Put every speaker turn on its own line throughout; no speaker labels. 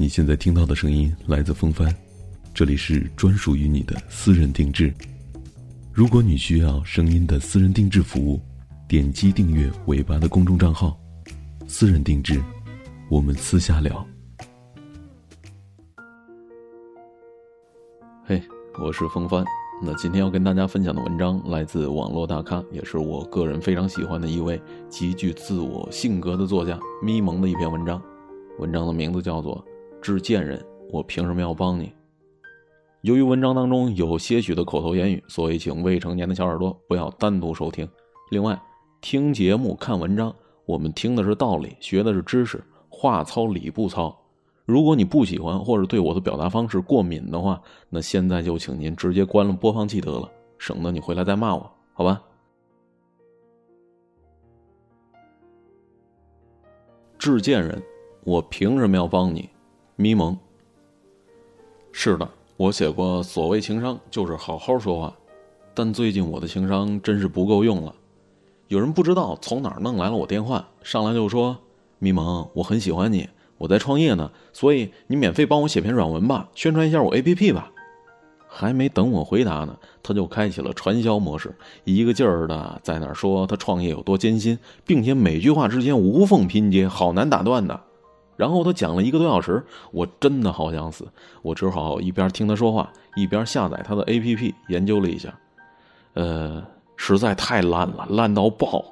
你现在听到的声音来自风帆，这里是专属于你的私人定制。如果你需要声音的私人定制服务，点击订阅尾巴的公众账号“私人定制”，我们私下聊。嘿，我是风帆。那今天要跟大家分享的文章来自网络大咖，也是我个人非常喜欢的一位极具自我性格的作家咪蒙的一篇文章。文章的名字叫做《致贱人》，我凭什么要帮你？由于文章当中有些许的口头言语，所以请未成年的小耳朵不要单独收听。另外，听节目、看文章，我们听的是道理，学的是知识，话糙理不糙。如果你不喜欢或者对我的表达方式过敏的话，那现在就请您直接关了播放器得了，省得你回来再骂我，好吧？致贱人，我凭什么要帮你？迷蒙。是的，我写过，所谓情商就是好好说话，但最近我的情商真是不够用了。有人不知道从哪儿弄来了我电话，上来就说：“迷蒙，我很喜欢你。”我在创业呢，所以你免费帮我写篇软文吧，宣传一下我 APP 吧。还没等我回答呢，他就开启了传销模式，一个劲儿的在那儿说他创业有多艰辛，并且每句话之间无缝拼接，好难打断的。然后他讲了一个多小时，我真的好想死，我只好一边听他说话，一边下载他的 APP 研究了一下。呃，实在太烂了，烂到爆。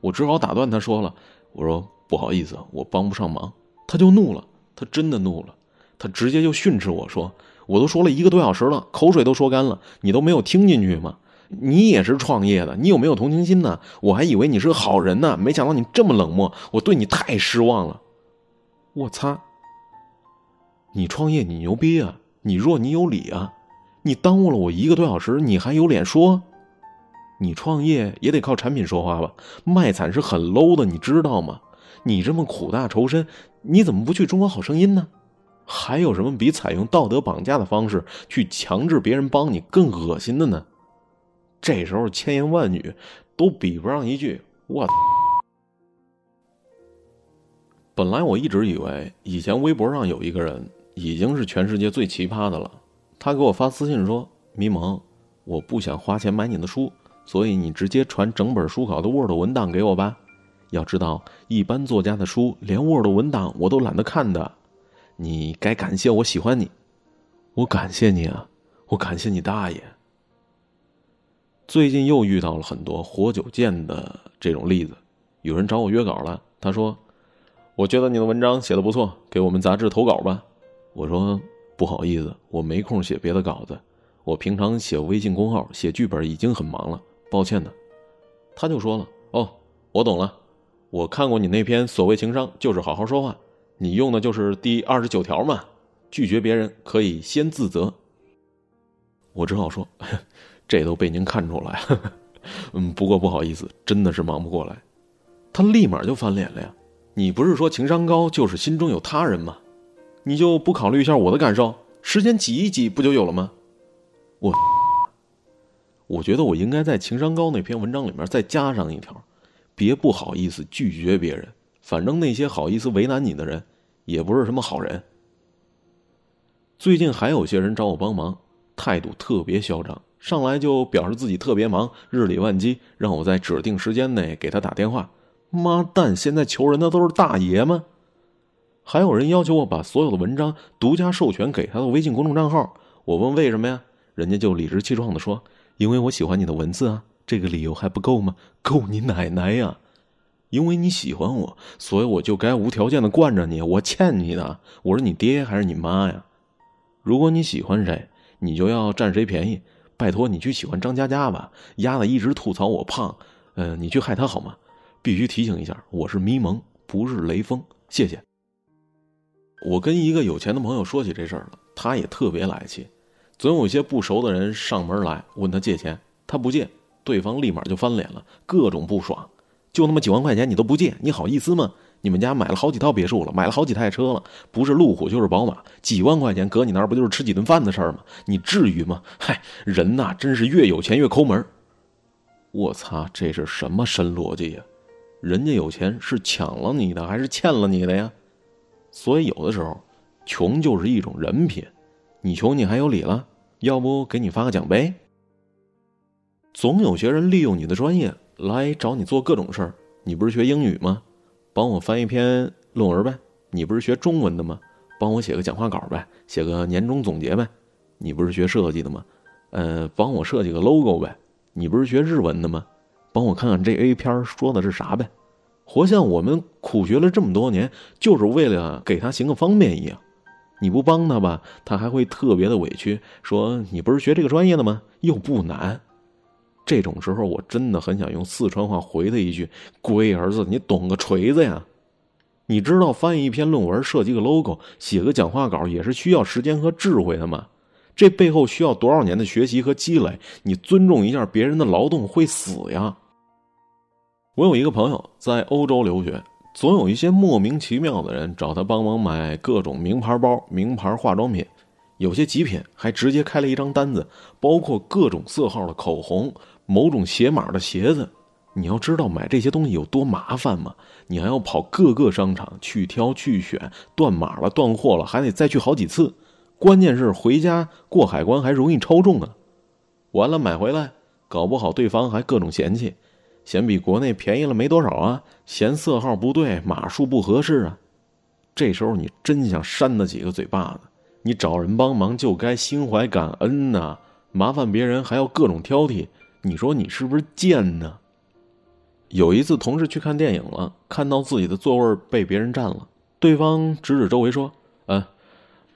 我只好打断他说了，我说不好意思，我帮不上忙。他就怒了，他真的怒了，他直接就训斥我说：“我都说了一个多小时了，口水都说干了，你都没有听进去吗？你也是创业的，你有没有同情心呢？我还以为你是个好人呢，没想到你这么冷漠，我对你太失望了。我擦！你创业你牛逼啊，你弱你有理啊，你耽误了我一个多小时，你还有脸说？你创业也得靠产品说话吧？卖惨是很 low 的，你知道吗？你这么苦大仇深。”你怎么不去中国好声音呢？还有什么比采用道德绑架的方式去强制别人帮你更恶心的呢？这时候千言万语都比不上一句“我操”。本来我一直以为以前微博上有一个人已经是全世界最奇葩的了，他给我发私信说：“迷蒙，我不想花钱买你的书，所以你直接传整本书稿的 Word 文档给我吧。”要知道，一般作家的书连 Word 文档我都懒得看的。你该感谢我喜欢你，我感谢你啊，我感谢你大爷。最近又遇到了很多活久见的这种例子，有人找我约稿了，他说：“我觉得你的文章写的不错，给我们杂志投稿吧。”我说：“不好意思，我没空写别的稿子，我平常写微信公号、写剧本已经很忙了，抱歉的。”他就说了：“哦，我懂了。”我看过你那篇所谓情商就是好好说话，你用的就是第二十九条嘛，拒绝别人可以先自责。我只好说，这都被您看出来了，嗯，不过不好意思，真的是忙不过来。他立马就翻脸了呀，你不是说情商高就是心中有他人吗？你就不考虑一下我的感受？时间挤一挤不就有了吗？我，我觉得我应该在情商高那篇文章里面再加上一条。别不好意思拒绝别人，反正那些好意思为难你的人，也不是什么好人。最近还有些人找我帮忙，态度特别嚣张，上来就表示自己特别忙，日理万机，让我在指定时间内给他打电话。妈蛋，现在求人的都是大爷吗？还有人要求我把所有的文章独家授权给他的微信公众账号，我问为什么呀？人家就理直气壮的说：“因为我喜欢你的文字啊。”这个理由还不够吗？够你奶奶呀！因为你喜欢我，所以我就该无条件的惯着你。我欠你的，我是你爹还是你妈呀？如果你喜欢谁，你就要占谁便宜。拜托你去喜欢张佳佳吧，丫的一直吐槽我胖，呃，你去害她好吗？必须提醒一下，我是迷蒙，不是雷锋。谢谢。我跟一个有钱的朋友说起这事儿了，他也特别来气。总有一些不熟的人上门来问他借钱，他不借。对方立马就翻脸了，各种不爽，就那么几万块钱你都不借，你好意思吗？你们家买了好几套别墅了，买了好几台车了，不是路虎就是宝马，几万块钱搁你那儿不就是吃几顿饭的事儿吗？你至于吗？嗨，人呐，真是越有钱越抠门。我擦，这是什么神逻辑呀？人家有钱是抢了你的还是欠了你的呀？所以有的时候，穷就是一种人品。你穷你还有理了？要不给你发个奖杯？总有些人利用你的专业来找你做各种事儿。你不是学英语吗？帮我翻一篇论文呗。你不是学中文的吗？帮我写个讲话稿呗，写个年终总结呗。你不是学设计的吗？呃，帮我设计个 logo 呗。你不是学日文的吗？帮我看看这 A 片说的是啥呗。活像我们苦学了这么多年，就是为了给他行个方便一样。你不帮他吧，他还会特别的委屈，说你不是学这个专业的吗？又不难。这种时候，我真的很想用四川话回他一句：“龟儿子，你懂个锤子呀！”你知道翻译一篇论文、设计个 logo、写个讲话稿也是需要时间和智慧的吗？这背后需要多少年的学习和积累？你尊重一下别人的劳动会死呀！我有一个朋友在欧洲留学，总有一些莫名其妙的人找他帮忙买各种名牌包、名牌化妆品，有些极品还直接开了一张单子，包括各种色号的口红。某种鞋码的鞋子，你要知道买这些东西有多麻烦吗？你还要跑各个商场去挑去选，断码了断货了还得再去好几次，关键是回家过海关还容易超重啊！完了买回来，搞不好对方还各种嫌弃，嫌比国内便宜了没多少啊，嫌色号不对，码数不合适啊。这时候你真想扇他几个嘴巴子！你找人帮忙就该心怀感恩呐，麻烦别人还要各种挑剔。你说你是不是贱呢？有一次，同事去看电影了，看到自己的座位被别人占了，对方指指周围说：“啊，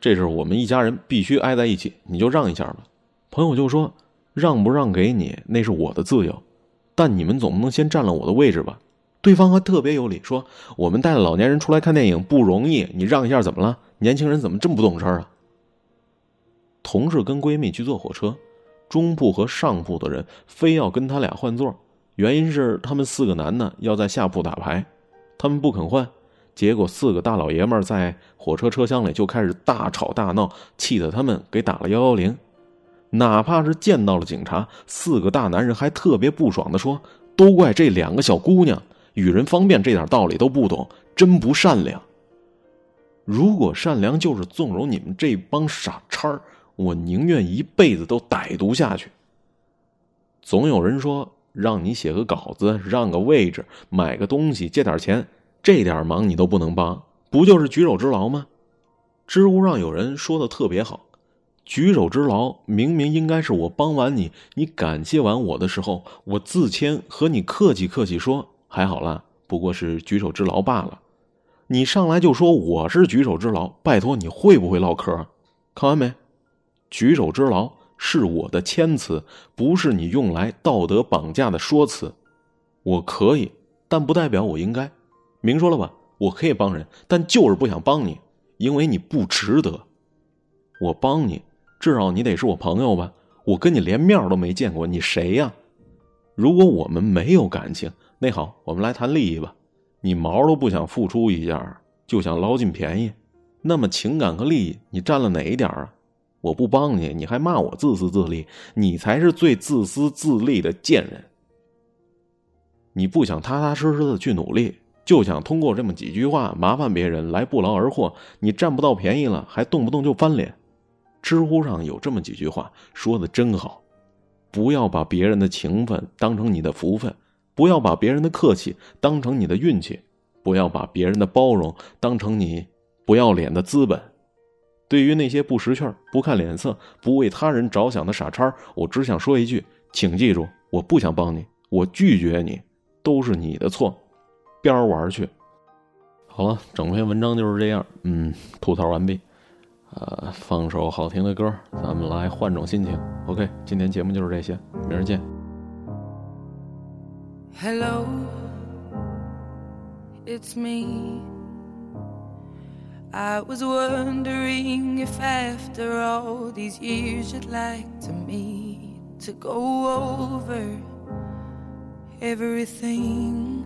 这是我们一家人，必须挨在一起，你就让一下吧。”朋友就说：“让不让给你，那是我的自由，但你们总不能先占了我的位置吧？”对方还特别有理，说：“我们带着老年人出来看电影不容易，你让一下怎么了？年轻人怎么这么不懂事啊？”同事跟闺蜜去坐火车。中铺和上铺的人非要跟他俩换座，原因是他们四个男的要在下铺打牌，他们不肯换，结果四个大老爷们在火车车厢里就开始大吵大闹，气得他们给打了幺幺零。哪怕是见到了警察，四个大男人还特别不爽的说：“都怪这两个小姑娘，与人方便这点道理都不懂，真不善良。如果善良就是纵容你们这帮傻叉。”我宁愿一辈子都歹毒下去。总有人说，让你写个稿子，让个位置，买个东西，借点钱，这点忙你都不能帮，不就是举手之劳吗？知乎上有人说的特别好，举手之劳明明应该是我帮完你，你感谢完我的时候，我自谦和你客气客气说还好啦，不过是举手之劳罢了。你上来就说我是举手之劳，拜托你会不会唠嗑？看完没？举手之劳是我的谦词，不是你用来道德绑架的说辞。我可以，但不代表我应该。明说了吧，我可以帮人，但就是不想帮你，因为你不值得。我帮你，至少你得是我朋友吧？我跟你连面都没见过，你谁呀？如果我们没有感情，那好，我们来谈利益吧。你毛都不想付出一下，就想捞尽便宜，那么情感和利益，你占了哪一点啊？我不帮你，你还骂我自私自利，你才是最自私自利的贱人。你不想踏踏实实的去努力，就想通过这么几句话麻烦别人来不劳而获，你占不到便宜了，还动不动就翻脸。知乎上有这么几句话说的真好：不要把别人的情分当成你的福分，不要把别人的客气当成你的运气，不要把别人的包容当成你不要脸的资本。对于那些不识趣、不看脸色、不为他人着想的傻叉，我只想说一句：请记住，我不想帮你，我拒绝你，都是你的错，边玩去。好了，整篇文章就是这样，嗯，吐槽完毕。呃，放首好听的歌，咱们来换种心情。OK，今天节目就是这些，明儿见。Hello，it's me。I was wondering if after all these years you'd like to me to go over everything.